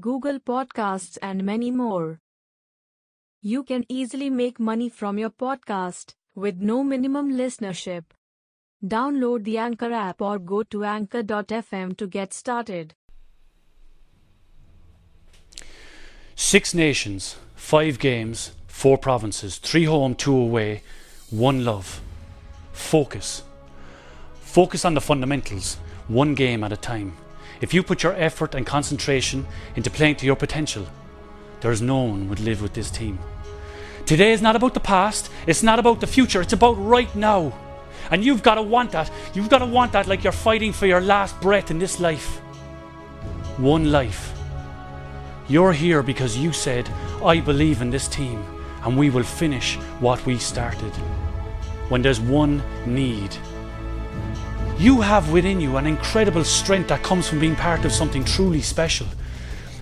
Google Podcasts, and many more. You can easily make money from your podcast with no minimum listenership. Download the Anchor app or go to anchor.fm to get started. Six nations, five games, four provinces, three home, two away, one love. Focus. Focus on the fundamentals, one game at a time. If you put your effort and concentration into playing to your potential, there's no one would live with this team. Today is not about the past, it's not about the future, it's about right now. And you've got to want that. You've got to want that like you're fighting for your last breath in this life. One life. You're here because you said, I believe in this team and we will finish what we started. When there's one need, you have within you an incredible strength that comes from being part of something truly special.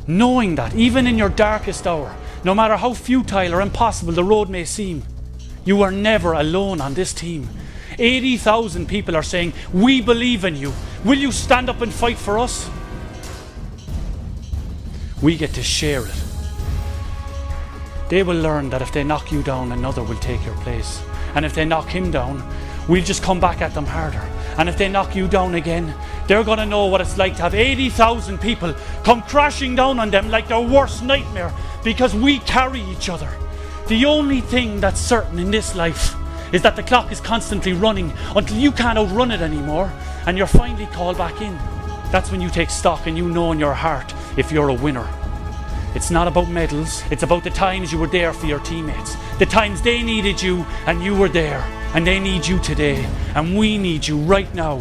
Knowing that, even in your darkest hour, no matter how futile or impossible the road may seem, you are never alone on this team. 80,000 people are saying, We believe in you. Will you stand up and fight for us? we get to share it. They will learn that if they knock you down, another will take your place. And if they knock him down, we'll just come back at them harder. And if they knock you down again, they're going to know what it's like to have 80,000 people come crashing down on them like their worst nightmare because we carry each other. The only thing that's certain in this life is that the clock is constantly running until you can't outrun it anymore and you're finally called back in. That's when you take stock and you know in your heart if you're a winner. It's not about medals, it's about the times you were there for your teammates. The times they needed you and you were there. And they need you today. And we need you right now.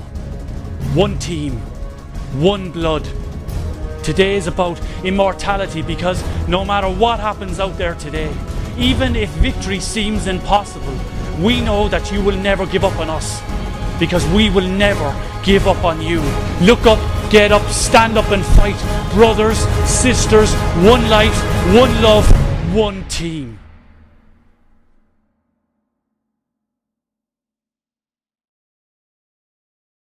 One team, one blood. Today is about immortality because no matter what happens out there today, even if victory seems impossible, we know that you will never give up on us because we will never give up on you. Look up, get up, stand up and fight. Brothers, sisters, one life, one love, one team.